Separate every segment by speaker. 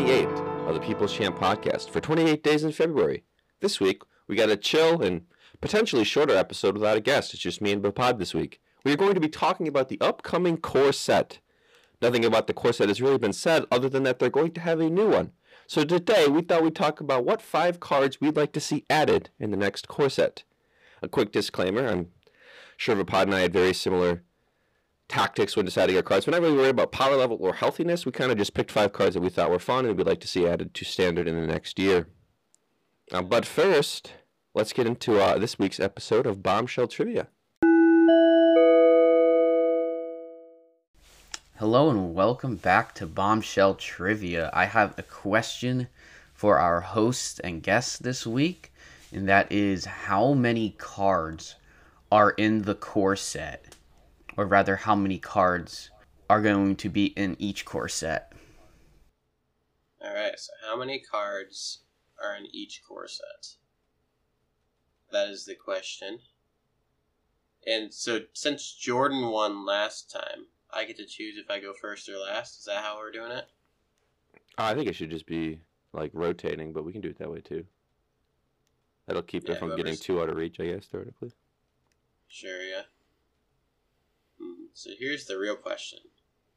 Speaker 1: Welcome to episode 28 of the People's Champ podcast for 28 days in February. This week, we got a chill and potentially shorter episode without a guest. It's just me and Vaapad this week. We are going to be talking about the upcoming core set. Nothing about the core set has really been said other than that they're going to have a new one. So today, we thought we'd talk about what five cards we'd like to see added in the next core set. A quick disclaimer I'm sure Vaapad and I had very similar tactics when deciding our cards. We're not really worried about power level or healthiness. We kind of just picked five cards that we thought were fun and we'd like to see added to standard in the next year. Uh, but first, let's get into uh, this week's episode of Bombshell Trivia.
Speaker 2: Hello and welcome back to Bombshell Trivia. I have a question for our host and guest this week, and that is how many cards are in the core set? Or rather how many cards are going to be in each core set.
Speaker 3: Alright, so how many cards are in each core set? That is the question. And so since Jordan won last time, I get to choose if I go first or last. Is that how we're doing it?
Speaker 1: Uh, I think it should just be like rotating, but we can do it that way too. That'll keep
Speaker 3: Yeah,
Speaker 1: it from getting too out of reach, I guess, theoretically.
Speaker 3: Sure, yeah. Hmm, So here's the real question.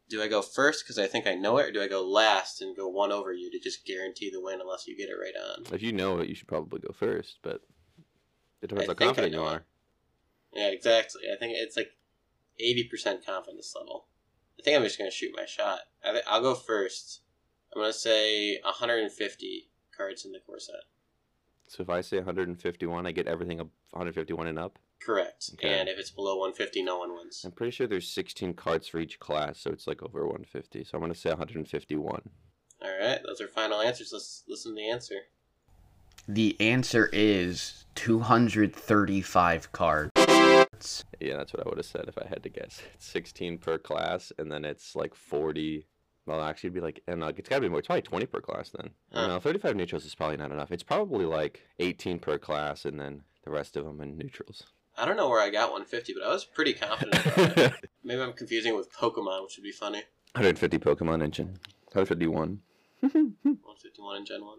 Speaker 3: Do I go first because I think I know it, or do I go last and go one over you to just guarantee the win unless you get it right on?
Speaker 1: If you know it, you should probably go first, but it depends
Speaker 3: I
Speaker 1: how confident you
Speaker 3: know it.
Speaker 1: are.
Speaker 3: Yeah, exactly. I think it's like 80% confidence level. I think I'm just going to shoot my shot. I th- I'll go first. I'm going to say 150 cards in the core set.
Speaker 1: So if I say 151, I get everything up 151 and up.
Speaker 3: Correct.
Speaker 1: Okay.
Speaker 3: And if it's below 150, no one wins.
Speaker 1: I'm pretty sure there's 16 cards for each class, so it's like over 150. So I'm gonna say 151.
Speaker 3: All right, those are final answers. Let's listen to the answer.
Speaker 2: The answer is 235 cards.
Speaker 1: Yeah, that's what I would have said if I had to guess. It's 16 per class, and then it's like 40. Well, actually, it'd be like, and uh, it's gotta be more. It's probably 20 per class then. I
Speaker 3: Huh.
Speaker 1: know. 35 neutrals is probably not enough. It's probably like 18 per class, and then the rest of them in neutrals.
Speaker 3: I don't know where I got 150, but I was pretty confident about it. Maybe I'm confusing it with Pokemon, which would be funny.
Speaker 1: 150 Pokemon engine. 151.
Speaker 3: 151 in Gen 1.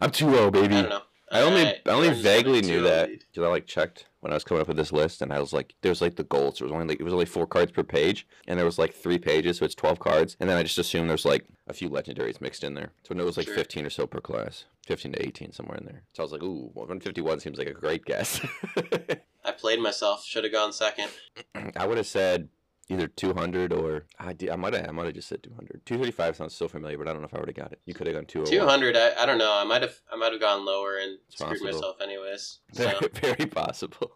Speaker 1: I'm 2-0, baby.
Speaker 3: I don't know.
Speaker 1: I only I only vaguely knew that because I like checked when I was coming up with this list, and I was like, there was like the goals. There was only like it was only four cards per page, and there was like three pages, so it's twelve cards, and then I just assumed there's like a few legendaries mixed in there, so it was like
Speaker 3: Sure.
Speaker 1: fifteen or so per class, fifteen to eighteen somewhere in there. So I was like, ooh, 151 seems like a great guess.
Speaker 3: I played myself. Should have gone second.
Speaker 1: I would have said either 200 or I, did, I might have I might have just said 200. 235 sounds so familiar, but I don't know if I would have got it. You could have gone 201.
Speaker 3: 200. I, I don't know. I might have I might have gone lower and
Speaker 1: It's
Speaker 3: screwed
Speaker 1: possible.
Speaker 3: myself anyways. So
Speaker 1: Very, very possible.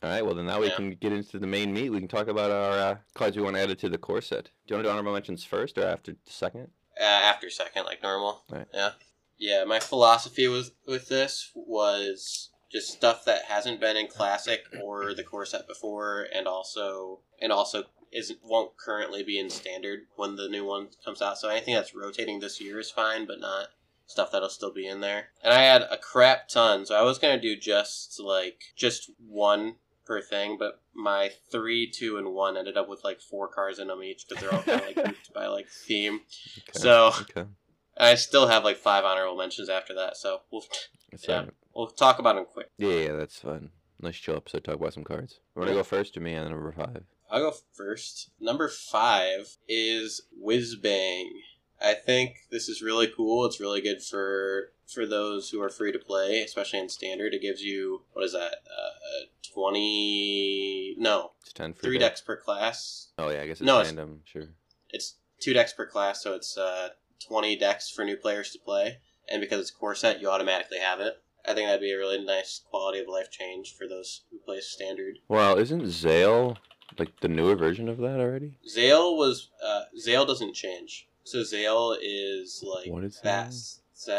Speaker 1: All right, well then now we
Speaker 3: Yeah.
Speaker 1: can get into the main meat. We can talk about our uh, cards we want to add to the core set. Do you want to do honorable mentions first or after second?
Speaker 3: Uh, after second, like normal.
Speaker 1: Right.
Speaker 3: Yeah. Yeah. My philosophy was with this was just stuff that hasn't been in classic or the core set before, and also and also isn't won't currently be in standard when the new one comes out. So anything that's rotating this year is fine, but not stuff that'll still be in there. And I had a crap ton, so I was gonna do just like just one per thing, but my three, two, and one ended up with like four cars in them each because they're all kind of like grouped by like theme.
Speaker 1: Okay.
Speaker 3: So
Speaker 1: okay,
Speaker 3: I still have like five honorable mentions after that, so we'll yeah. we'll talk about them quick.
Speaker 1: yeah, yeah, that's fun. Let's chill. So talk about some cards. You want to
Speaker 3: Yeah.
Speaker 1: go first or me on number five?
Speaker 3: I'll go first. Number five is Whizbang. I think this is really cool. It's really good for for those who are free to play, especially in standard. It gives you what is that? Uh, twenty? No,
Speaker 1: It's ten
Speaker 3: three decks per class.
Speaker 1: Oh yeah, I guess it's
Speaker 3: No, it's-
Speaker 1: random. Sure.
Speaker 3: It's two decks per class, so it's uh, twenty decks for new players to play. And because it's core set, you automatically have it. I think that'd be a really nice quality of life change for those who play standard.
Speaker 1: Well, isn't Zayle like the newer version of that already?
Speaker 3: Zayle was uh, Zayle doesn't change. So Zayle is like
Speaker 1: What is
Speaker 3: that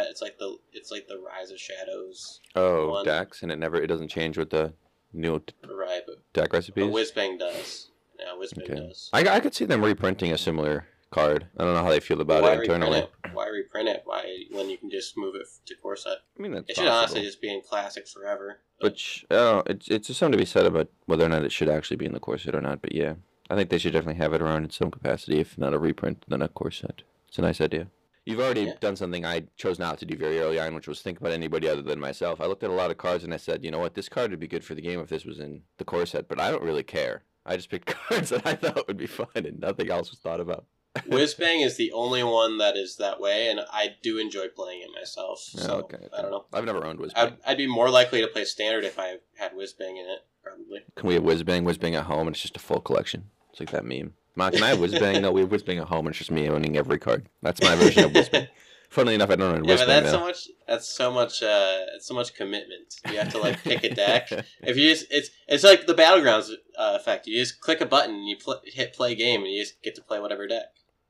Speaker 3: It's like the it's like the Rise of Shadows,
Speaker 1: Oh,
Speaker 3: One.
Speaker 1: Dex, and it never it doesn't change with the new
Speaker 3: right? But,
Speaker 1: deck recipes.
Speaker 3: but Whizbang does. Yeah, Whizbang
Speaker 1: Okay.
Speaker 3: does.
Speaker 1: I, I could see them reprinting a similar card. I don't know how they feel about
Speaker 3: Why
Speaker 1: it internally.
Speaker 3: reprint it? Why reprint it? Why when you can just move it to core set?
Speaker 1: I mean, that's
Speaker 3: It should
Speaker 1: possible.
Speaker 3: honestly just be in classic forever.
Speaker 1: Which uh, it's it's just something to be said about whether or not it should actually be in the core set or not. But yeah, I think they should definitely have it around in some capacity, if not a reprint, then a core set. It's a nice idea. You've already
Speaker 3: Yeah.
Speaker 1: done something I chose not to do very early on, which was think about anybody other than myself. I looked at a lot of cards and I said, you know what, this card would be good for the game if this was in the core set, but I don't really care. I just picked cards that I thought would be fun, and nothing else was thought about.
Speaker 3: Whizbang is the only one that is that way, and I do enjoy playing it myself. So
Speaker 1: okay,
Speaker 3: I don't know.
Speaker 1: I've never owned Whizbang.
Speaker 3: I'd, I'd be more likely to play standard if I had Whizbang in it, probably.
Speaker 1: Can we have Whizbang, Whizbang at home, and it's just a full collection? It's like that meme. Mark and I have Whizbang? no, we have Whizbang at home, and it's just me owning every card. That's my version of Whizbang. Funnily enough, I don't own
Speaker 3: Yeah, but that's
Speaker 1: though.
Speaker 3: so much. That's so much. Uh, it's so much commitment. You have to like pick a deck. If you just, it's it's like the battlegrounds uh, effect. You just click a button, and you pl- hit play game, and you just get to play whatever deck.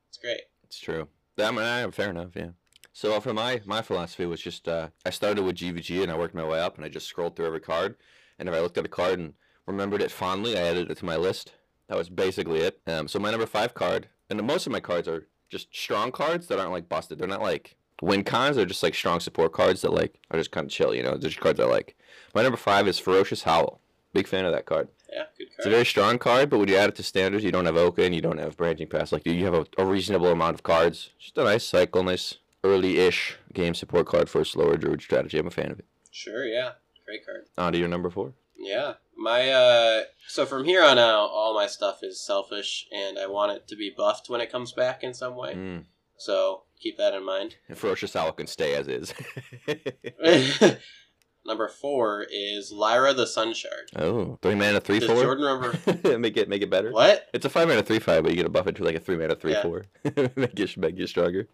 Speaker 3: It's great.
Speaker 1: It's true. I mean, I, fair enough, yeah. So for my my philosophy was just uh, I started with GVG and I worked my way up and I just scrolled through every card, and if I looked at a card and remembered it fondly, I added it to my list. That was basically it. Um, so my number five card, and most of my cards are just strong cards that aren't like busted. They're not like win cons. They're just like strong support cards that like are just kind of chill. You know, they're just cards I like. My number five is Ferocious Howl. Big fan of that card.
Speaker 3: Yeah, good card.
Speaker 1: It's a very strong card, but when you add it to standards, you don't have Oka and you don't have branching pass. Like you have a, a reasonable amount of cards. Just a nice cycle, nice early-ish game support card for a slower druid strategy. I'm a fan of it.
Speaker 3: Sure, yeah, great card.
Speaker 1: On to your number four.
Speaker 3: Yeah, my uh, so from here on out, all my stuff is selfish, and I want it to be buffed when it comes back in some way.
Speaker 1: Mm.
Speaker 3: So keep that in mind.
Speaker 1: And Ferocious Howl can stay as is.
Speaker 3: Number four is Lyra the Sunshard.
Speaker 1: oh, three mana, three
Speaker 3: Does
Speaker 1: four.
Speaker 3: Jordan remember
Speaker 1: make it make it better.
Speaker 3: what?
Speaker 1: It's a five mana three five, but you get a buff into like a three mana three
Speaker 3: Yeah.
Speaker 1: four. make it make you stronger.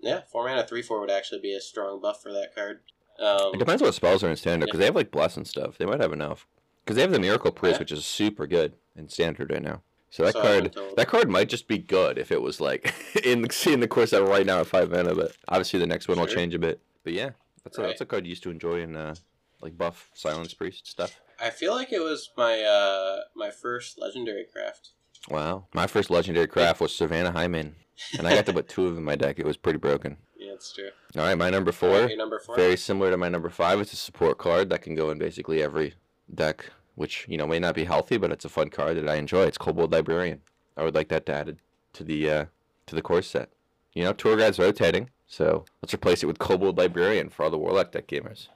Speaker 3: Yeah, four mana three four would actually be a strong buff for that card. Um,
Speaker 1: It depends what spells are in standard because they have like bless and stuff. They might have enough because they have the Miracle Priest,
Speaker 3: Yeah.
Speaker 1: which is super good in standard right now. So that
Speaker 3: So I
Speaker 1: card, that card might just be good if it was like in the in the core set right now at five mana. But obviously the next one will change a bit. But yeah, that's a, that's a card you used to enjoy in uh, like buff Silence Priest stuff.
Speaker 3: I feel like it was my uh my first legendary craft.
Speaker 1: Wow, my first legendary craft was Savannah Highmane, and I got to put two of them in my deck. It was pretty broken.
Speaker 3: Yeah, it's true.
Speaker 1: All right, my number four.
Speaker 3: Your number four.
Speaker 1: Very similar to my number five. It's a support card that can go in basically every deck, which you know may not be healthy, but it's a fun card that I enjoy. It's Kobold Librarian. I would like that to added to the uh, to the core set. You know, tour guide's rotating, so let's replace it with Kobold Librarian for all the Warlock deck gamers.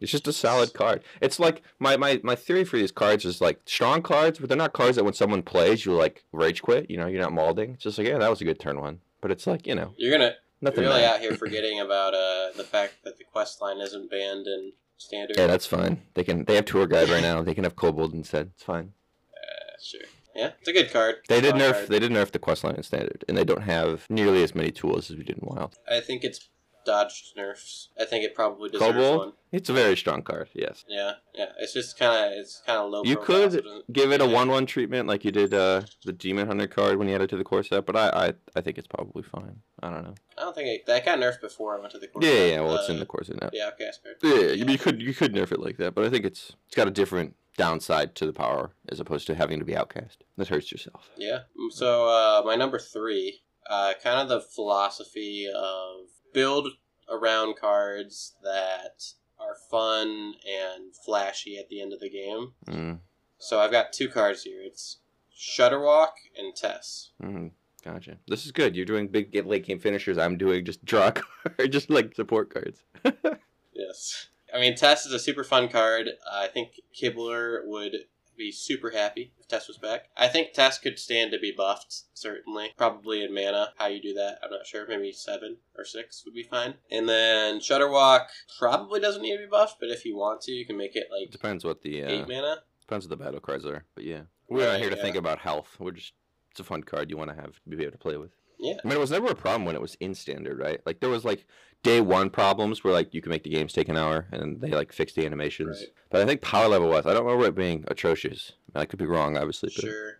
Speaker 1: It's just a solid card. It's like my, my, my theory for these cards is like strong cards, but they're not cards that when someone plays you like rage quit. You know, you're not maulding. It's just like yeah, that was a good turn one, but it's like you know
Speaker 3: You're gonna
Speaker 1: nothing.
Speaker 3: you're really
Speaker 1: bad.
Speaker 3: out here forgetting about uh the fact that the quest line isn't banned in standard.
Speaker 1: Yeah, that's fine. They can. They have tour guide right now. They can have kobold instead. It's fine.
Speaker 3: Uh, sure. Yeah, it's a good card.
Speaker 1: They did nerf.
Speaker 3: card.
Speaker 1: They did nerf the quest line in standard, and they don't have nearly as many tools as we did in wild.
Speaker 3: I think it's dodged nerfs. I think it probably deserves
Speaker 1: Kobold.
Speaker 3: one.
Speaker 1: It's a very strong card. Yes.
Speaker 3: Yeah, yeah. It's just kind of it's kind of low.
Speaker 1: You could give it a
Speaker 3: yeah.
Speaker 1: one-one treatment like you did uh, the Demon Hunter card when you added to the core set, but I, I, I think it's probably fine. I don't know.
Speaker 3: I don't think it, that got nerfed before I went to the course.
Speaker 1: Yeah, yeah. yeah, Well, it's in the core set now.
Speaker 3: the outcast card.
Speaker 1: Yeah, you, you could you could nerf it like that, but I think it's it's got a different downside to the power as opposed to having to be outcast. That hurts yourself.
Speaker 3: Yeah. So uh, my number three, uh, kind of the philosophy of build around cards that are fun and flashy at the end of the game.
Speaker 1: Mm,
Speaker 3: So I've got two cards here. It's Shudderwock and Tess.
Speaker 1: mm, gotcha. This is good. You're doing big late game finishers. I'm doing just draw card, just like support cards.
Speaker 3: Yes. I mean, Tess is a super fun card. I think Kibler would be super happy if Tess was back. I think Tess could stand to be buffed, certainly. Probably in mana. How you do that, I'm not sure. Maybe seven or six would be fine. And then Shudderwock probably doesn't need to be buffed, but if you want to, you can make it like
Speaker 1: depends what the uh,
Speaker 3: eight mana.
Speaker 1: depends what the battle cards are. But yeah, we're not here to
Speaker 3: yeah.
Speaker 1: think about health. We're just it's a fun card you want to have to be able to play with.
Speaker 3: Yeah.
Speaker 1: I mean, it was never a problem when it was in standard, right? Like there was like day one problems where like you can make the games take an hour and they like fix the animations.
Speaker 3: Right.
Speaker 1: But I think power level was. I don't remember it being atrocious. I could be wrong, obviously. But
Speaker 3: Sure.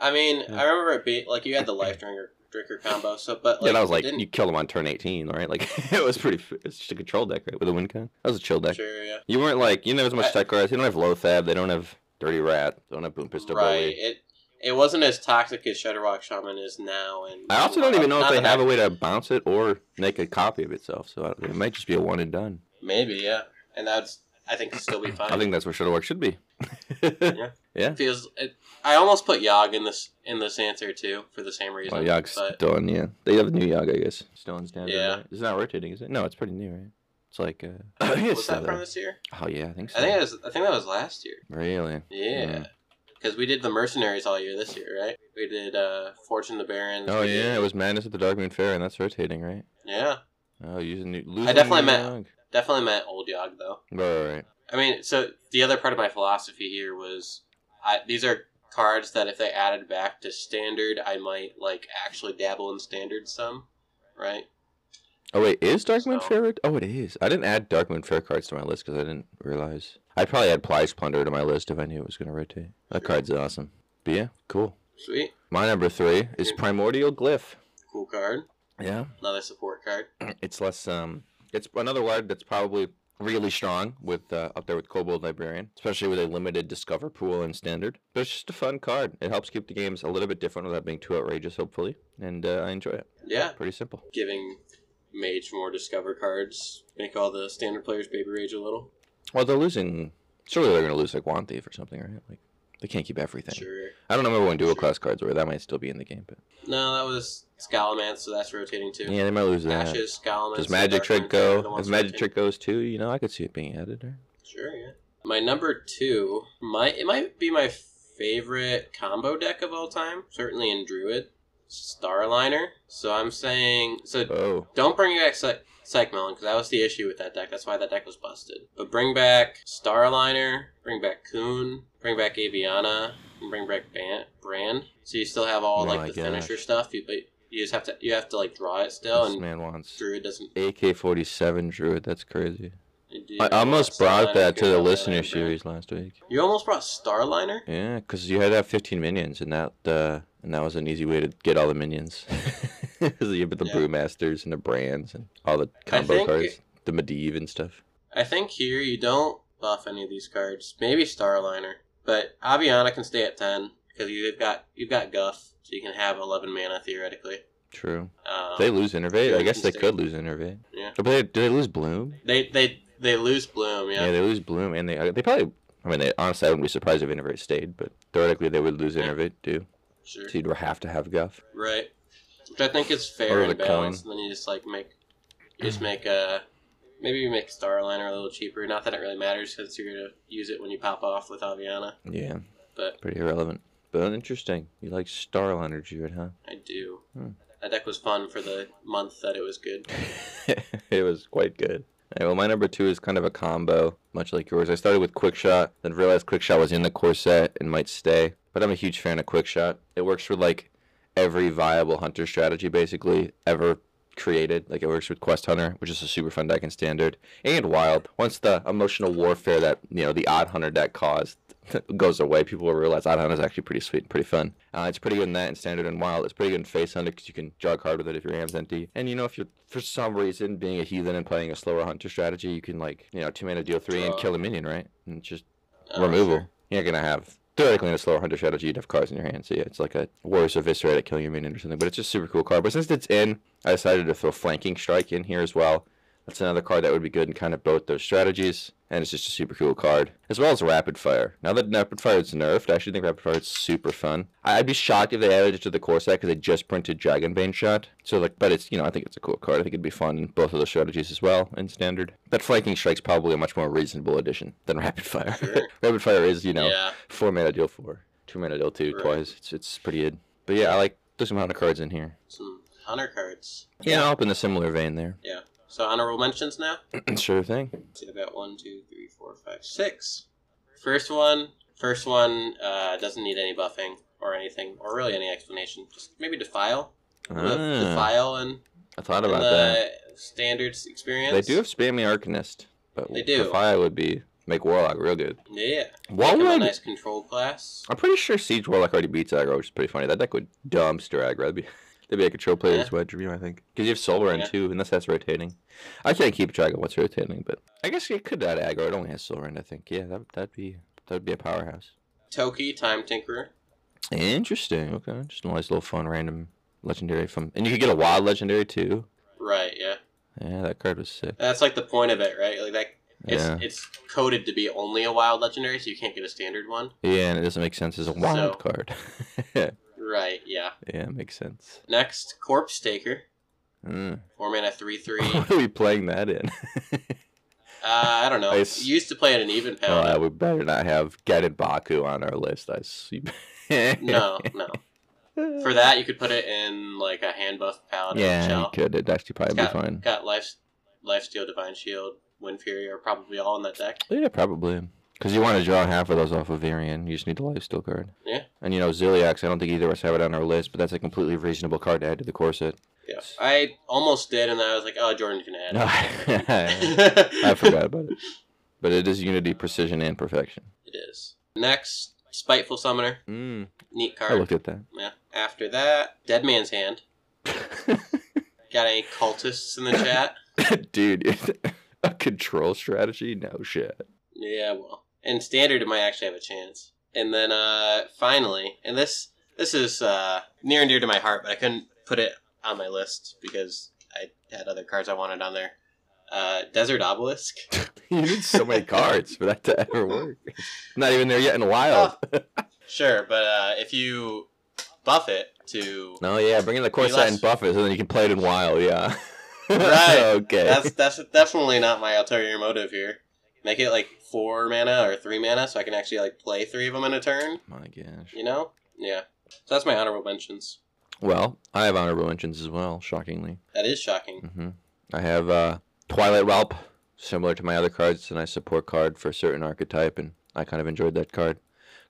Speaker 3: I mean,
Speaker 1: Yeah.
Speaker 3: I remember it being like you had the life drinker drinker combo. So, but like,
Speaker 1: yeah, that was like you killed him on turn 18, right? Like it was pretty. It's just a control deck, right, with a win con. That was a chill deck.
Speaker 3: Sure, yeah.
Speaker 1: You weren't like you didn't have as much
Speaker 3: I-
Speaker 1: tech cards. You don't have Loatheb. They don't have Dirty Rat. They don't have Boom Pistol
Speaker 3: right.
Speaker 1: Bully.
Speaker 3: It it wasn't as toxic as Shudderwock Shaman is now. And
Speaker 1: I also don't even know if they have a way to bounce it or make a copy of itself. So it might just be a one and done.
Speaker 3: Maybe, yeah, and that's I think still be fine.
Speaker 1: I think that's where Shudderwock should be.
Speaker 3: Yeah.
Speaker 1: Yeah.
Speaker 3: feels. It, I almost put Yogg in this in this answer too for the same reason.
Speaker 1: Well, Yogg's
Speaker 3: but
Speaker 1: done, yeah. They have the new Yogg, I guess. In standard.
Speaker 3: Yeah.
Speaker 1: right? It's not rotating, is it? No, it's pretty new, right? It's like, uh, I think it's
Speaker 3: was that from this year?
Speaker 1: Oh, yeah, I think so.
Speaker 3: I think it was. I think that was last year.
Speaker 1: Really?
Speaker 3: Yeah.
Speaker 1: Mm.
Speaker 3: Because we did the mercenaries all year this year, right? We did uh Forged in the Barrens.
Speaker 1: Oh, yeah,
Speaker 3: did-
Speaker 1: it was Madness at the Darkmoon Faire, and that's rotating, right?
Speaker 3: Yeah,
Speaker 1: Oh, using new. losing
Speaker 3: I definitely meant-
Speaker 1: Yogg.
Speaker 3: definitely meant old Yogg though.
Speaker 1: Right, right, right.
Speaker 3: I mean, so the other part of my philosophy here was, I, these are cards that if they added back to standard, I might like actually dabble in standard some, right?
Speaker 1: Oh, wait, is Dark Moon
Speaker 3: So-
Speaker 1: Fair? Oh, it is. I didn't add Darkmoon Faire cards to my list because I didn't realize. I'd probably add Plies Plunder to my list if I knew it was going to rotate. That card's awesome. But yeah, cool.
Speaker 3: Sweet,
Speaker 1: My number three is Primordial Glyph.
Speaker 3: cool card.
Speaker 1: Yeah.
Speaker 3: Another support card.
Speaker 1: it's less um it's another word that's probably really strong with uh, up there with Kobold Librarian, especially with a limited discover pool and standard. But it's just a fun card. It helps keep the games a little bit different without being too outrageous, hopefully, and uh, I enjoy it.
Speaker 3: Yeah,
Speaker 1: Pretty simple.
Speaker 3: giving Mage more discover cards, make all the standard players baby rage a little.
Speaker 1: Well, they're losing. Surely they're going to lose like Wand Thief or something, right? Like they can't keep everything.
Speaker 3: Sure.
Speaker 1: I don't remember when dual class cards were. That might still be in the game, but
Speaker 3: No, that was Scholomance, so that's rotating too.
Speaker 1: yeah, they might lose that.
Speaker 3: Ashes, Scholomance.
Speaker 1: Does Magic Trick
Speaker 3: Moon Fair are the
Speaker 1: go? If Magic
Speaker 3: rotating.
Speaker 1: Trick goes too, you know, I could see it being added there.
Speaker 3: Sure, yeah. My number two might it might be my favorite combo deck of all time. Certainly in Druid, Star Aligner. So I'm saying so.
Speaker 1: Oh,
Speaker 3: Don't bring it back Psy- Psychmelon because that was the issue with that deck. That's why that deck was busted. But bring back Star Aligner, bring back Kun, bring back Aviana, and bring back Ban- Brand. So you still have all
Speaker 1: Oh
Speaker 3: like the
Speaker 1: gosh.
Speaker 3: finisher stuff. You but you just have to you have to like draw it still,
Speaker 1: this
Speaker 3: and
Speaker 1: man wants
Speaker 3: Druid doesn't.
Speaker 1: AK forty seven Druid. That's crazy. I almost brought that to the listener series last week.
Speaker 3: You almost brought Star Aligner.
Speaker 1: Yeah, because you had to have 15 minions, and that uh, and that was an easy way to get all the minions. You have the
Speaker 3: Yeah.
Speaker 1: brewmasters and the brands and all the combo
Speaker 3: think-
Speaker 1: cards, the Medivh and stuff.
Speaker 3: I think here you don't buff any of these cards. Maybe Star Aligner, but Aviana can stay at ten because you've got you've got Guff, so you can have eleven mana theoretically.
Speaker 1: True.
Speaker 3: Um,
Speaker 1: they lose Innervate, I guess they
Speaker 3: stay.
Speaker 1: could lose Innervate.
Speaker 3: Yeah.
Speaker 1: But they, do they lose Bloom?
Speaker 3: they they they lose Bloom.
Speaker 1: Yeah.
Speaker 3: Yeah,
Speaker 1: they lose Bloom, and they they probably. I mean, they, honestly, I wouldn't be surprised if Innervate stayed, but theoretically they would lose. Innervate too.
Speaker 3: sure,
Speaker 1: So you'd have to have Guff.
Speaker 3: right. Which I think is fair and balanced. And then you just like make you just make a maybe you make Star Aligner a little cheaper. Not that it really matters because you're gonna use it when you pop off with Aviana.
Speaker 1: Yeah.
Speaker 3: But-
Speaker 1: pretty irrelevant. But interesting. You like Star Aligner Druid, huh?
Speaker 3: I do.
Speaker 1: Hmm.
Speaker 3: That deck was fun for the month that it was good.
Speaker 1: it was quite good. Alright, well, my number two is kind of a combo, much like yours. I started with Quickshot, then realized Quickshot was in the core set and might stay. But I'm a huge fan of Quickshot. It works for like every viable hunter strategy, basically, ever created. Like it works with Quest Hunter, which is a super fun deck in Standard, and Wild. Once the emotional warfare that you know the Odd Hunter deck caused goes away, people will realize Odd Hunter is actually pretty sweet and pretty fun. Uh, it's pretty good in that in Standard and Wild. It's pretty good in Face Hunter because you can jog hard with it if your hand's empty. And you know if you're for some reason being a heathen and playing a slower hunter strategy, you can like you know two mana deal three and kill a minion, right? And just
Speaker 3: Uh,
Speaker 1: removal. You're not gonna have theoretically in a slower hunter strategy, you'd have cards in your hand. So yeah, it's like a Warriors Eviscerate at killing your minion or something. But it's just a super cool card. But since it's in, I decided to throw Flanking Strike in here as well. That's another card that would be good in kind of both those strategies. And it's just a super cool card. As well as Rapid Fire. Now that Rapid Fire is nerfed, I actually think Rapid Fire is super fun. I'd be shocked if they added it to the core set because they just printed Dragonbane Shot. So like, but it's, you know, I think it's a cool card. I think it'd be fun in both of those strategies as well in Standard. But Flanking Strike's probably a much more reasonable addition than Rapid Fire.
Speaker 3: Sure.
Speaker 1: Rapid Fire is, you know,
Speaker 3: Yeah.
Speaker 1: four mana deal four, two mana deal two
Speaker 3: Right.
Speaker 1: twice. It's it's pretty good. But yeah, I like there's some hunter cards in here.
Speaker 3: Some hunter cards.
Speaker 1: Yeah, up in a similar vein there.
Speaker 3: Yeah. So honorable mentions now.
Speaker 1: sure thing.
Speaker 3: See, I've got one, two, three, four, five, six. First one. First one uh, doesn't need any buffing or anything, or really any explanation. Just maybe defile.
Speaker 1: Ah,
Speaker 3: defile and,
Speaker 1: I thought about
Speaker 3: the
Speaker 1: that.
Speaker 3: standards experience.
Speaker 1: They do have spammy Arcanist, but
Speaker 3: They do.
Speaker 1: Defile would be make Warlock real good.
Speaker 3: Yeah.
Speaker 1: What
Speaker 3: Make 'em a nice control class.
Speaker 1: I'm pretty sure Siege Warlock already beats aggro, which is pretty funny. That deck would dumpster aggro. That'd be that'd be a control player's
Speaker 3: Yeah.
Speaker 1: wedge review, I think. Because you have Solar End
Speaker 3: Yeah.
Speaker 1: too, unless that's rotating. I can't keep track of what's rotating, but I guess you could add aggro. It only has Solar End, I think. Yeah, that that'd be that'd be a powerhouse.
Speaker 3: Toki, Time Tinkerer.
Speaker 1: Interesting. Okay, just a nice little fun random legendary from, and you could get a wild legendary too.
Speaker 3: Right. Yeah.
Speaker 1: Yeah, that card was sick.
Speaker 3: That's like the point of it, right? Like that. It's
Speaker 1: Yeah,
Speaker 3: it's coded to be only a wild legendary, so you can't get a standard one.
Speaker 1: yeah, and it doesn't make sense as a wild
Speaker 3: So-
Speaker 1: card.
Speaker 3: Right. Yeah.
Speaker 1: Yeah, makes sense.
Speaker 3: Next, Corpse Taker.
Speaker 1: Mm.
Speaker 3: Four mana, three three.
Speaker 1: What are we playing that in?
Speaker 3: Uh, I don't know.
Speaker 1: Nice.
Speaker 3: You used to play it in even
Speaker 1: oh,
Speaker 3: pound.
Speaker 1: yeah, we better not have Gadded Baku on our list. I see.
Speaker 3: no, no. For that, you could put it in like a hand buff paladin
Speaker 1: yeah, you could. It'd actually probably
Speaker 3: Got,
Speaker 1: be fine.
Speaker 3: got life, life steal, divine shield, wind fury are probably all in that deck.
Speaker 1: Yeah, probably. Because you want to draw half of those off of Varian. You just need the lifesteal card.
Speaker 3: Yeah.
Speaker 1: And you know, Zilliax, I don't think either of us have it on our list, but that's a completely reasonable card to add to the corset.
Speaker 3: Yeah, I almost did, and then I was like, "Oh, Jordan can add." It.
Speaker 1: I forgot about it. But it is unity, precision, and perfection.
Speaker 3: It is. Next, spiteful summoner,
Speaker 1: Mm,
Speaker 3: neat card.
Speaker 1: I looked at that.
Speaker 3: Yeah. After that, dead man's hand. Got any cultists in the chat?
Speaker 1: Dude, a control strategy? No shit.
Speaker 3: Yeah, well, in standard, it might actually have a chance. And then uh, finally, and this this is uh, near and dear to my heart, but I couldn't put it on my list because I had other cards I wanted on there. Uh, Desert Obelisk.
Speaker 1: you need so many cards for that to ever work. Not even there yet in wild.
Speaker 3: Sure, but uh, if you buff it to
Speaker 1: no, yeah, bring in the core set
Speaker 3: less-
Speaker 1: and buff it, so then you can play it in wild. Yeah.
Speaker 3: Right.
Speaker 1: okay.
Speaker 3: that's that's definitely not my ulterior motive here. Make it like four mana or three mana, so I can actually like play three of them in a turn.
Speaker 1: My gosh.
Speaker 3: You know? Yeah. So that's my honorable mentions.
Speaker 1: Well, I have honorable mentions as well. Shockingly.
Speaker 3: That is shocking.
Speaker 1: hmm I have uh, Twilight Whelp, similar to my other cards. It's a nice support card for a certain archetype, and I kind of enjoyed that card.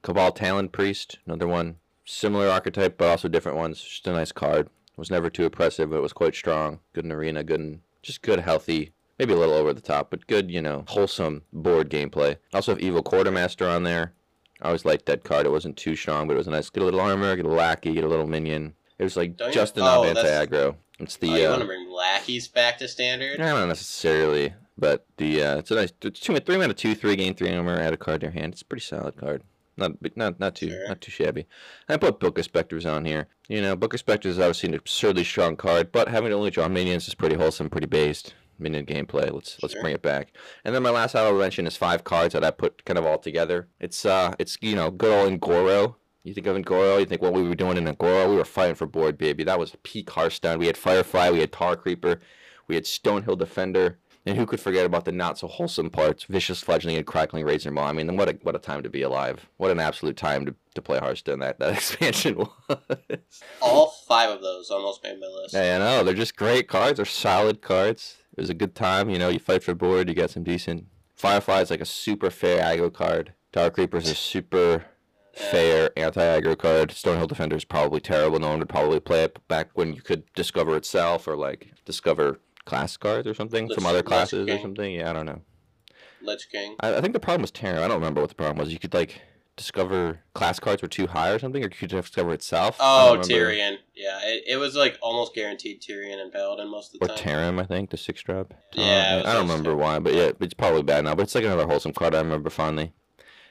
Speaker 1: Cabal Talon Priest, another one, similar archetype, but also different ones. Just a nice card. Was never too oppressive, but it was quite strong. Good in arena, good in just good, healthy. Maybe a little over the top, but good, you know, wholesome board gameplay. Also have Evil Quartermaster on there. I always liked that card. It wasn't too strong, but it was a nice. Get a little armor, get a lackey, get a little minion. It was like
Speaker 3: Don't you-
Speaker 1: just enough
Speaker 3: oh,
Speaker 1: anti-aggro. It's the
Speaker 3: oh, you
Speaker 1: uh,
Speaker 3: want to bring lackeys back to standard?
Speaker 1: no, not necessarily, but the uh, it's a nice it's two three mana two three gain three armor add a card to your hand. It's a pretty solid card. Not not not too
Speaker 3: Sure.
Speaker 1: not too shabby. I put Book of Spectres on here. You know, Book of Spectres is obviously an absurdly strong card, but having to only draw minions is pretty wholesome, pretty based. Minion gameplay. Let's let's
Speaker 3: Sure.
Speaker 1: bring it back. And then my last honorable mention is five cards that I put kind of all together. It's uh it's you know good old Un'Goro. You think of Un'Goro, you think what we were doing in Un'Goro, we were fighting for board, baby. That was peak Hearthstone. We had Firefly, we had Tar Creeper, we had Stonehill Defender, and who could forget about the not so wholesome parts, Vicious Fledgling and Crackling Razor Maw. I mean, what a what a time to be alive. What an absolute time to, to play Hearthstone that that expansion was.
Speaker 3: All five of those almost made my list.
Speaker 1: Yeah, I know. They're just great cards. They're solid cards. It was a good time. You know, you fight for board, you got some decent. Firefly is like a super fair aggro card. Tar Creeper is a super fair anti-aggro card. Stonehill Defender is probably terrible. No one would probably play it back when you could discover itself or like discover class cards or something
Speaker 3: Lich-
Speaker 1: from other classes or something. Yeah, I don't know.
Speaker 3: Lich King.
Speaker 1: I, I think the problem was Terran. I don't remember what the problem was. You could like discover class cards were too high or something, or you could discover itself.
Speaker 3: Oh. Tirion. Yeah, it, it was like almost guaranteed Tirion and Paladin most of the
Speaker 1: Or
Speaker 3: time.
Speaker 1: Or Tarim, I think, the six drop.
Speaker 3: Yeah, was
Speaker 1: I don't remember why, but yeah, it's probably bad now. But it's like another wholesome card I remember fondly.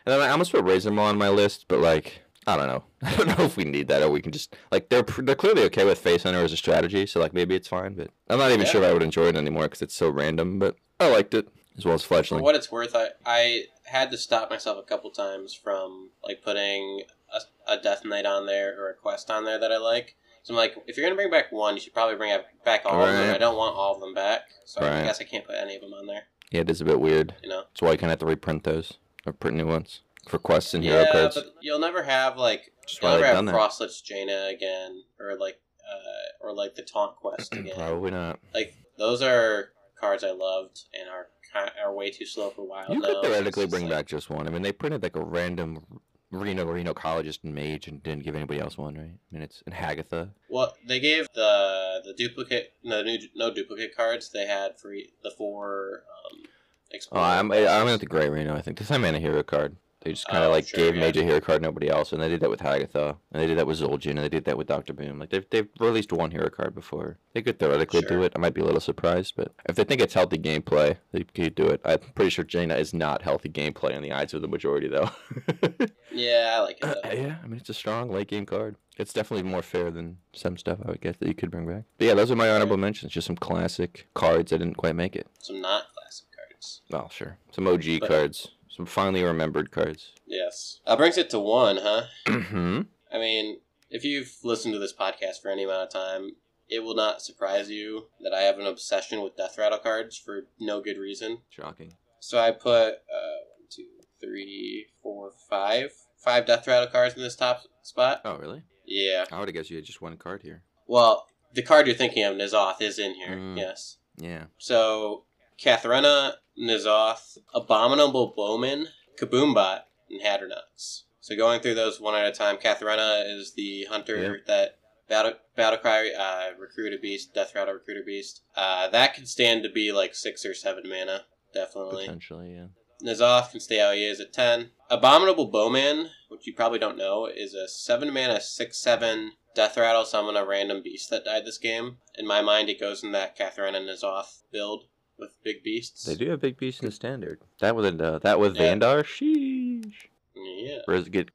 Speaker 1: And then I almost put Razor on my list, but like I don't know. I don't know if we need that or we can just like they're they're clearly okay with Face Hunter as a strategy, so like maybe it's fine. But I'm not even
Speaker 3: Yeah.
Speaker 1: sure if I would enjoy it anymore because it's so random. But I liked it as well as
Speaker 3: For what it's worth, I, I had to stop myself a couple times from like putting a, a Death Knight on there or a quest on there that I like. So I'm like, if you're gonna bring back one, you should probably bring back all of them.
Speaker 1: Right.
Speaker 3: I don't want all of them back, so I guess I can't put any of them on there.
Speaker 1: Yeah, it is a bit weird.
Speaker 3: You know?
Speaker 1: That's why you kind of have to reprint those or print new ones for quests and hero
Speaker 3: yeah,
Speaker 1: cards.
Speaker 3: but you'll never have like
Speaker 1: Just
Speaker 3: you'll never have. Frostlich Jaina again, or like uh, or like the Taunt quest again.
Speaker 1: Probably not.
Speaker 3: Like those are cards I loved and are are way too slow for wild.
Speaker 1: You could theoretically bring
Speaker 3: like-
Speaker 1: back just one. I mean, they printed like a random Reno Reno Collegist and Mage and didn't give anybody else one, right? I mean, it's in Hagatha.
Speaker 3: Well, they gave the the duplicate no new no duplicate cards they had for the four um
Speaker 1: Oh, I'm. I'm at the Gray Reno. I think the same mana hero card. They just kind of
Speaker 3: Oh,
Speaker 1: like
Speaker 3: sure,
Speaker 1: gave
Speaker 3: yeah.
Speaker 1: Major Hero card nobody else, and they did that with Hagatha, and they did that with Zul'jin, and they did that with Doctor Boom. Like they've they've released one hero card before. They could theoretically do it. I might be a little surprised, but if they think it's healthy gameplay, they could do it. I'm pretty sure Jaina is not healthy gameplay in the eyes of the majority, though.
Speaker 3: Yeah, I like it. Though.
Speaker 1: Uh, yeah, I mean it's a strong late game card. It's definitely more fair than some stuff I would guess that you could bring back. But yeah, those are my honorable mentions. Just some classic cards that didn't quite make it.
Speaker 3: Some not cards.
Speaker 1: Well, sure. Some OG
Speaker 3: But-
Speaker 1: cards. Some finally remembered cards.
Speaker 3: Yes. That brings it to one, huh?
Speaker 1: hmm
Speaker 3: I mean, if you've listened to this podcast for any amount of time, it will not surprise you that I have an obsession with Death Rattle cards for no good reason.
Speaker 1: Shocking.
Speaker 3: So I put uh, one, two, three, four, five, five Death Rattle cards in this top spot.
Speaker 1: Oh, really?
Speaker 3: Yeah.
Speaker 1: I would have guessed you had just one card here.
Speaker 3: Well, the card you're thinking of, N'Zoth, is in here.
Speaker 1: Mm.
Speaker 3: Yes.
Speaker 1: Yeah.
Speaker 3: So, Katharina, N'Zoth, Abominable Bowman, Kaboombot, and Hadronox. So going through those one at a time, Katharina is the hunter
Speaker 1: Yeah.
Speaker 3: that Battle Battlecry uh, recruit a beast, Death Rattle recruit a beast. Uh, that can stand to be like six or seven mana, definitely.
Speaker 1: Potentially, yeah.
Speaker 3: N'Zoth can stay how he is at 10. Abominable Bowman, which you probably don't know, is a 7 mana 6 7 Death Rattle summon a random beast that died this game. In my mind, it goes in that Catherine and N'Zoth build with big beasts.
Speaker 1: They do have big beasts in the standard. That with uh, that with
Speaker 3: Yeah.
Speaker 1: Vandar, sheesh.
Speaker 3: Yeah.
Speaker 1: Does get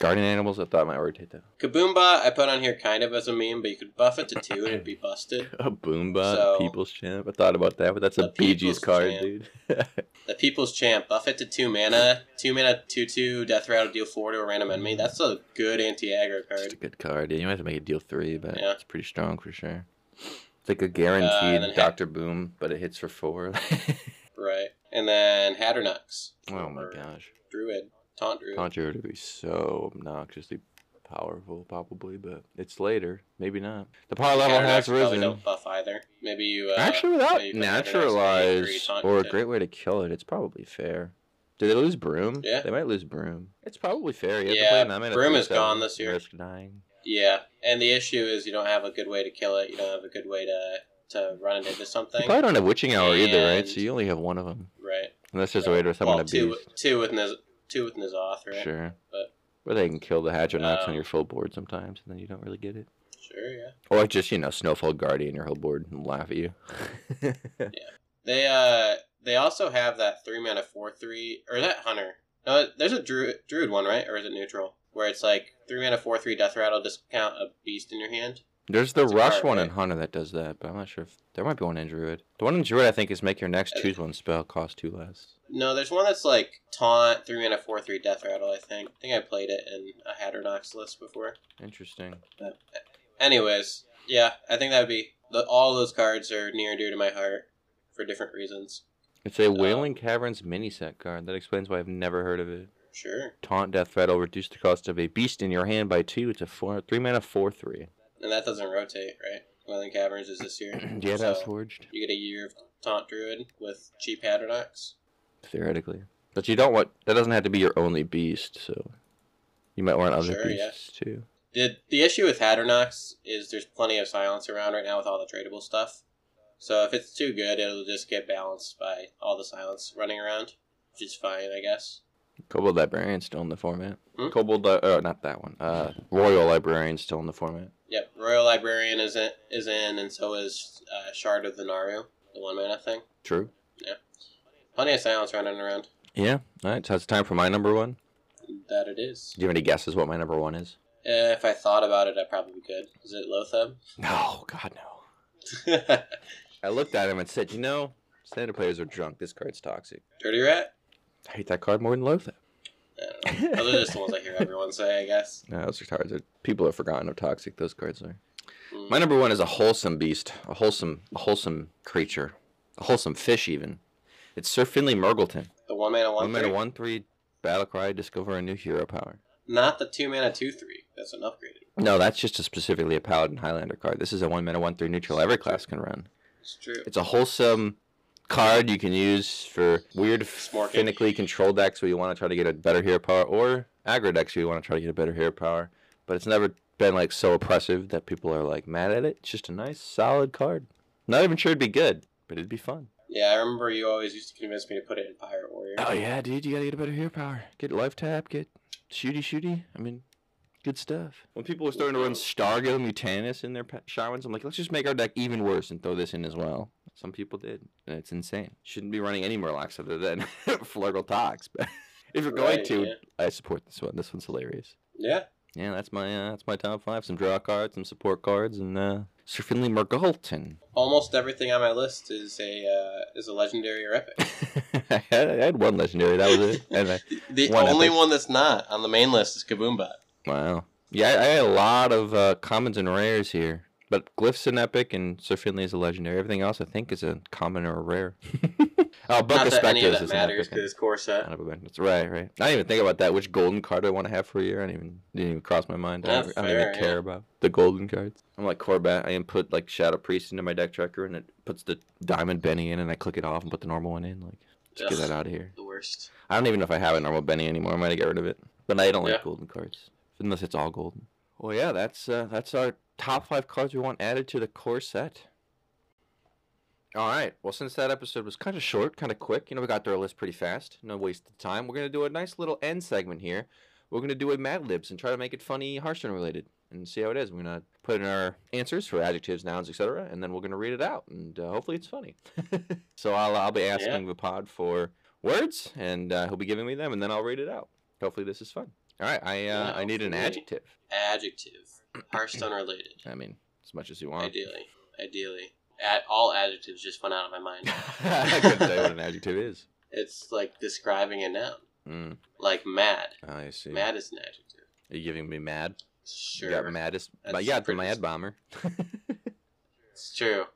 Speaker 1: guardian animals? I thought might rotate though.
Speaker 3: Kaboombot, I put on here kind of as a meme, but you could buff it to 2 and it'd be busted.
Speaker 1: A boomba,
Speaker 3: So-
Speaker 1: People's Champ. I thought about that, but that's a BG's card,
Speaker 3: Champ.
Speaker 1: dude.
Speaker 3: The People's Champ, buff it to 2 mana. 2 mana, 2 2, Death Rattle, deal 4 to a random enemy. That's a good anti aggro
Speaker 1: It's a
Speaker 3: card.
Speaker 1: good card. Yeah, you might have to make it deal three, but
Speaker 3: Yeah.
Speaker 1: it's pretty strong for sure. It's like a guaranteed
Speaker 3: then ha-
Speaker 1: Doctor Boom, but it hits for four.
Speaker 3: Right. And then Hadronox.
Speaker 1: oh my gosh.
Speaker 3: Druid. Taunt Druid.
Speaker 1: Conjure would be so obnoxiously powerful, probably, but it's later. Maybe not. The power level
Speaker 3: Hadronox
Speaker 1: has
Speaker 3: probably
Speaker 1: risen.
Speaker 3: don't buff either. Maybe you. Uh,
Speaker 1: Actually, without
Speaker 3: you put Hadronox in
Speaker 1: naturalize or a great way to kill it, it's probably fair. Did they lose Broom?
Speaker 3: Yeah.
Speaker 1: They might lose Broom. It's probably fair. You
Speaker 3: Yeah,
Speaker 1: play nine
Speaker 3: Broom is gone this year.
Speaker 1: Risk dying.
Speaker 3: Yeah, and the issue is you don't have a good way to kill it. You don't have a good way to to run it into
Speaker 1: You
Speaker 3: something.
Speaker 1: probably don't have Witching Hour either, right? So you only have one of them.
Speaker 3: Right.
Speaker 1: Unless there's a way to summon
Speaker 3: well,
Speaker 1: a
Speaker 3: two,
Speaker 1: beast.
Speaker 3: two with Niz, two with N'Zoth, right?
Speaker 1: Sure.
Speaker 3: But-
Speaker 1: Or they can kill the on
Speaker 3: Um,
Speaker 1: your full board sometimes, and then you don't really get it.
Speaker 3: Sure, yeah.
Speaker 1: Or just, you know, Snowfall Guardian your whole board and laugh at you.
Speaker 3: yeah, They uh they also have that three mana four three or that Hunter. No, there's a druid druid one, right? Or is it neutral? Where it's like three mana four three death rattle discount a beast in your hand.
Speaker 1: There's the
Speaker 3: a
Speaker 1: Rush
Speaker 3: card,
Speaker 1: one in? Hunter that does that, but I'm not sure if there might be one in Druid. The one in Druid I think is make your next
Speaker 3: Uh,
Speaker 1: choose one spell cost two less.
Speaker 3: No, there's one that's like taunt three mana four three death rattle. I think. I think I played it in a Hadronox list before.
Speaker 1: Interesting.
Speaker 3: Anyways, yeah, I think that would be the, all those cards are near and dear to my heart for different reasons.
Speaker 1: It's a Wailing Caverns mini set card. That explains why I've never heard of it.
Speaker 3: Sure,
Speaker 1: Taunt Death Rattle, reduce the cost of a beast in your hand by two. It's a four three mana four three.
Speaker 3: and that doesn't rotate, right? Wailing Caverns is this year.
Speaker 1: yeah, that's
Speaker 3: So,
Speaker 1: forged.
Speaker 3: You get a year of taunt druid with cheap Hadronox.
Speaker 1: Theoretically. But you don't want that doesn't have to be your only beast, so you might want other
Speaker 3: Sure, yeah.
Speaker 1: beasts too.
Speaker 3: The the issue with Hadronox is there's plenty of silence around right now with all the tradable stuff. So if it's too good, it'll just get balanced by all the silence running around, which is fine, I guess.
Speaker 1: Kobold Librarian still in the format.
Speaker 3: Hmm?
Speaker 1: Kobold, Li- uh, not that one. Uh, Royal Librarian still in the format.
Speaker 3: Yep, Royal Librarian is in, is in, and so is uh, Shard of the Naaru, the one mana thing.
Speaker 1: True. Yeah.
Speaker 3: Plenty of silence running around.
Speaker 1: Yeah. All right. So it's time for my number one.
Speaker 3: That it is.
Speaker 1: Do you have any guesses what my number one is?
Speaker 3: Uh, if I thought about it, I probably could. Is it Loatheb?
Speaker 1: No. God no. I looked at him and said, you know, standard players are drunk. This card's toxic.
Speaker 3: Dirty Rat?
Speaker 1: I hate that card more than Lothar.
Speaker 3: I don't. Those are just the ones I hear everyone say, I guess.
Speaker 1: No, those are cards. that People have forgotten how toxic those cards are.
Speaker 3: Mm.
Speaker 1: My number one is a wholesome beast, a wholesome, a wholesome creature, a wholesome fish even. It's Sir Finley Mrrgglton.
Speaker 3: The one mana one,
Speaker 1: One mana one three battle cry, discover a new hero power.
Speaker 3: Not the two mana two three. That's an upgraded.
Speaker 1: No, that's just a specifically a Paladin Highlander card. This is a one mana one three neutral every class can run.
Speaker 3: It's true.
Speaker 1: It's a wholesome card you can use for weird finically controlled decks where you want to try to get a better hero power, or aggro decks where you want to try to get a better hero power. But it's never been like so oppressive that people are like mad at it. It's just a nice, solid card. Not even sure it'd be good, but it'd be fun.
Speaker 3: Yeah, I remember you always used to convince me to put it in Pirate Warrior.
Speaker 1: Oh yeah, dude, you gotta get a better hair power. Get life tap, get shooty shooty. I mean, good stuff. When people were starting to run Stargate Mutanus in their pa- Sharwins, I'm like, let's just make our deck even worse and throw this in as well. Some people did, and it's insane. Shouldn't be running any Murlocs other than Flurgle Tox, but if you're going
Speaker 3: Right,
Speaker 1: to,
Speaker 3: yeah.
Speaker 1: I support this one. This one's hilarious.
Speaker 3: Yeah.
Speaker 1: Yeah, that's my uh, that's my top five. Some draw cards, some support cards, and uh, Sir Finley Mrrgglton.
Speaker 3: Almost everything on my list is a uh, is a legendary or epic.
Speaker 1: I, had, one legendary. That was it. And
Speaker 3: The only
Speaker 1: epic.
Speaker 3: one that's not on the main list is Kaboombot.
Speaker 1: Wow. Yeah, I, I had a lot of uh, commons and rares here. But Glyph's an epic and Sir Finley is a legendary. Everything else I think is a common or a rare. oh, Book
Speaker 3: Not
Speaker 1: of
Speaker 3: that any
Speaker 1: Spectres
Speaker 3: of that
Speaker 1: is an
Speaker 3: matters
Speaker 1: epic.
Speaker 3: because it's core set.
Speaker 1: Not a That's right, right. I didn't even think about that. Which golden card do I want to have for a year? I didn't even didn't even cross my mind. I don't, I don't even care
Speaker 3: yeah.
Speaker 1: about the golden cards. I'm like Corbat. I input like Shadow Priest into my deck tracker, and it puts the Diamond Benny in, and I click it off and put the normal one in. Like, just get that out of here.
Speaker 3: The worst.
Speaker 1: I don't even know if I have a normal Benny anymore. I might get rid of it. But I don't
Speaker 3: Yeah.
Speaker 1: like golden cards unless it's all golden. Well, yeah, that's uh, that's our top five cards we want added to the core set. All right. Well, since that episode was kind of short, kind of quick, you know, we got through our list pretty fast. No waste of time. We're gonna do a nice little end segment here. We're gonna do a Mad Libs and try to make it funny Hearthstone related and see how it is. We're gonna put in our answers for adjectives, nouns, etc., and then we're gonna read it out and uh, hopefully it's funny. so I'll I'll be asking the pod for words and uh, he'll be giving me them and then I'll read it out. Hopefully this is fun. All right. I uh, I need an adjective.
Speaker 3: Adjective. Hearthstone related.
Speaker 1: I mean, as much as you want.
Speaker 3: Ideally. Ideally. Ad- all adjectives just went out of my mind.
Speaker 1: I couldn't tell you what an adjective is.
Speaker 3: It's like describing a noun.
Speaker 1: Mm,
Speaker 3: Like mad.
Speaker 1: I see.
Speaker 3: Mad is an adjective.
Speaker 1: Are you giving me mad?
Speaker 3: Sure.
Speaker 1: You got maddest.
Speaker 3: That's
Speaker 1: yeah, the mad bomber.
Speaker 3: It's true.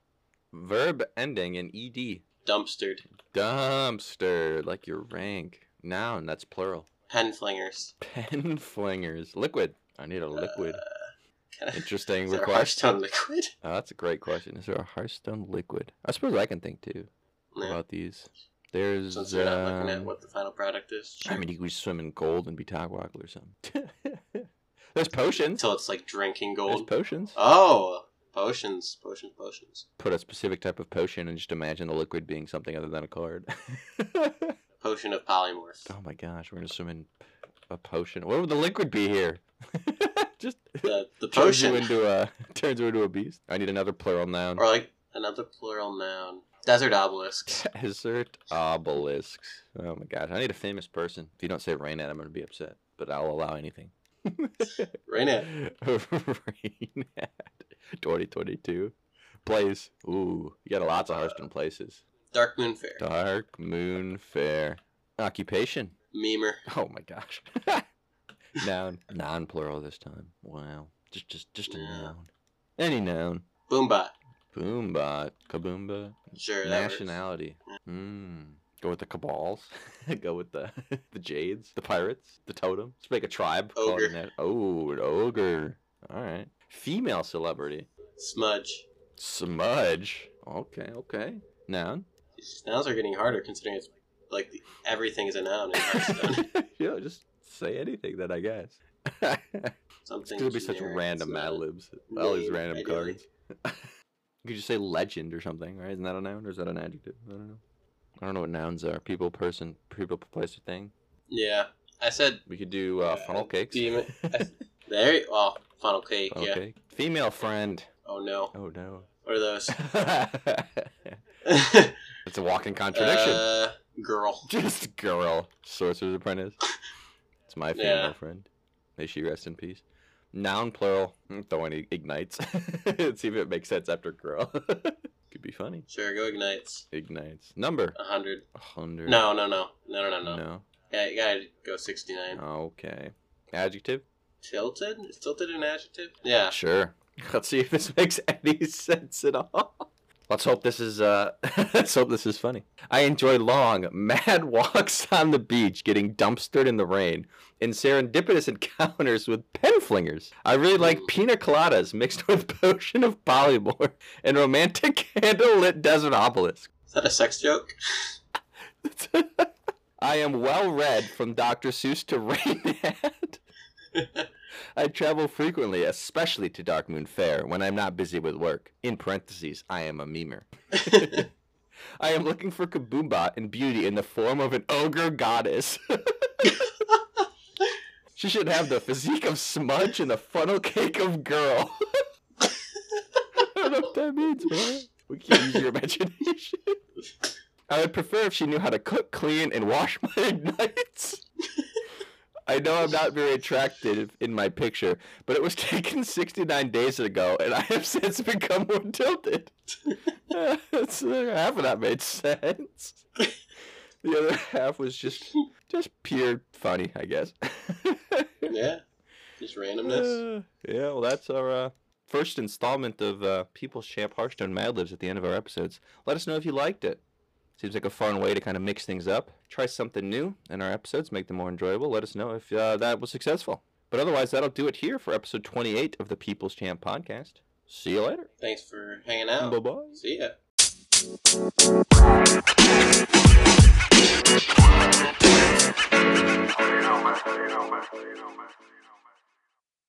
Speaker 1: Verb ending in ed.
Speaker 3: Dumpstered.
Speaker 1: Dumpster, like your rank. Noun, that's plural.
Speaker 3: Pen flingers.
Speaker 1: Pen flingers. Liquid. I need a liquid.
Speaker 3: Uh,
Speaker 1: Interesting
Speaker 3: is there a
Speaker 1: request.
Speaker 3: Hearthstone liquid?
Speaker 1: Oh, that's a great question. Is there a Hearthstone liquid? I suppose I can think too
Speaker 3: Yeah.
Speaker 1: about these. There's.
Speaker 3: Since we're not looking at
Speaker 1: um,
Speaker 3: what the final product is.
Speaker 1: I mean, you could swim in gold and be Togwaggle or something. There's potions.
Speaker 3: Until it's like drinking gold.
Speaker 1: There's potions.
Speaker 3: Oh, potions, potions, potions.
Speaker 1: Put a specific type of potion and just imagine the liquid being something other than a card.
Speaker 3: Potion of polymorph.
Speaker 1: oh my gosh, we're gonna swim in a potion. What would the liquid be here? just
Speaker 3: The the
Speaker 1: turns you into a turns you into a beast. I need another plural noun.
Speaker 3: or like another plural noun. Desert obelisks.
Speaker 1: Desert obelisks. Oh my gosh, I need a famous person. If you don't say Rainette, I'm gonna be upset. But I'll allow anything.
Speaker 3: Rainette.
Speaker 1: Rainette. 2022. Place. Ooh, you got lots of Hearthstone uh,
Speaker 3: places. Darkmoon Faire.
Speaker 1: Dark Moon Fair. Occupation.
Speaker 3: Memer.
Speaker 1: Oh my gosh. noun. Non plural this time. Wow. Just just just a
Speaker 3: Yeah.
Speaker 1: noun. Any noun.
Speaker 3: Boombot.
Speaker 1: Boombot. Kaboomba.
Speaker 3: Sure. that.
Speaker 1: Nationality. Hmm. Go with the cabals. Go with the the jades, the pirates, the totem. Let's make a tribe.
Speaker 3: Ogre.
Speaker 1: na- Oh, an ogre. All right. Female celebrity.
Speaker 3: Smudge.
Speaker 1: Smudge. Okay, okay. Noun.
Speaker 3: These nouns are getting harder considering it's like the, everything is a noun in Hearthstone.
Speaker 1: yeah, just say anything then, I guess. it's
Speaker 3: Something.
Speaker 1: gonna be such random
Speaker 3: it's
Speaker 1: Mad
Speaker 3: not-
Speaker 1: Libs. All these random
Speaker 3: ideally.
Speaker 1: cards. you could just say legend or something, right? Isn't that a noun or is that an adjective? I don't know. I don't know what nouns are. People, person, people, place, or thing.
Speaker 3: Yeah, I said
Speaker 1: We could do uh, funnel
Speaker 3: Uh,
Speaker 1: cakes.
Speaker 3: demon- there. you- Well, funnel cake.
Speaker 1: funnel
Speaker 3: yeah.
Speaker 1: cake. Female friend.
Speaker 3: Oh no.
Speaker 1: Oh no.
Speaker 3: What are those?
Speaker 1: It's a walking contradiction.
Speaker 3: Uh, girl.
Speaker 1: Just girl. Sorcerer's Apprentice. It's my female
Speaker 3: Yeah.
Speaker 1: friend. May she rest in peace. Noun plural. Hmm, Throw in ignites. Let's see if it makes sense after girl. Could be funny.
Speaker 3: Sure, go ignites.
Speaker 1: Ignites. Number.
Speaker 3: A hundred.
Speaker 1: A hundred.
Speaker 3: No, no, no, no, no, no, no.
Speaker 1: No.
Speaker 3: Yeah, you gotta go sixty-nine.
Speaker 1: Okay. Adjective?
Speaker 3: Tilted? Is tilted an adjective? Yeah.
Speaker 1: Sure. Let's see if this makes any sense at all. Let's hope this is uh let's hope this is funny. I enjoy long, mad walks on the beach getting dumpstered in the rain and serendipitous encounters with pen flingers. I really like pina coladas mixed with potion of polymorph and romantic candlelit desert obelisk.
Speaker 3: Is that a sex joke?
Speaker 1: I am well read from Dr. Seuss to Rainhead. I travel frequently, especially to Darkmoon Faire, when I'm not busy with work. In parentheses, I am a memer. I am looking for Kaboombot and beauty in the form of an ogre goddess. she should have the physique of Smudge and the funnel cake of Girl. I don't know what that means, man. We can't use your imagination. I would prefer if she knew how to cook, clean, and wash my ignites. I know I'm not very attractive in my picture, but it was taken 69 days ago, and I have since become more tilted. That's, uh, half of that made sense. The other half was just just pure funny, I guess.
Speaker 3: Yeah. Just randomness.
Speaker 1: Uh, yeah, well, that's our uh, first installment of uh, People's Champ Hearthstone Mad Libs at the end of our episodes. Let us know if you liked it. Seems like a fun way to kind of mix things up. Try something new in our episodes, make them more enjoyable. Let us know if uh, that was successful. But otherwise, that'll do it here for episode 28 of the People's Champ podcast. See you later.
Speaker 3: Thanks for hanging out.
Speaker 1: Bye bye.
Speaker 3: See ya.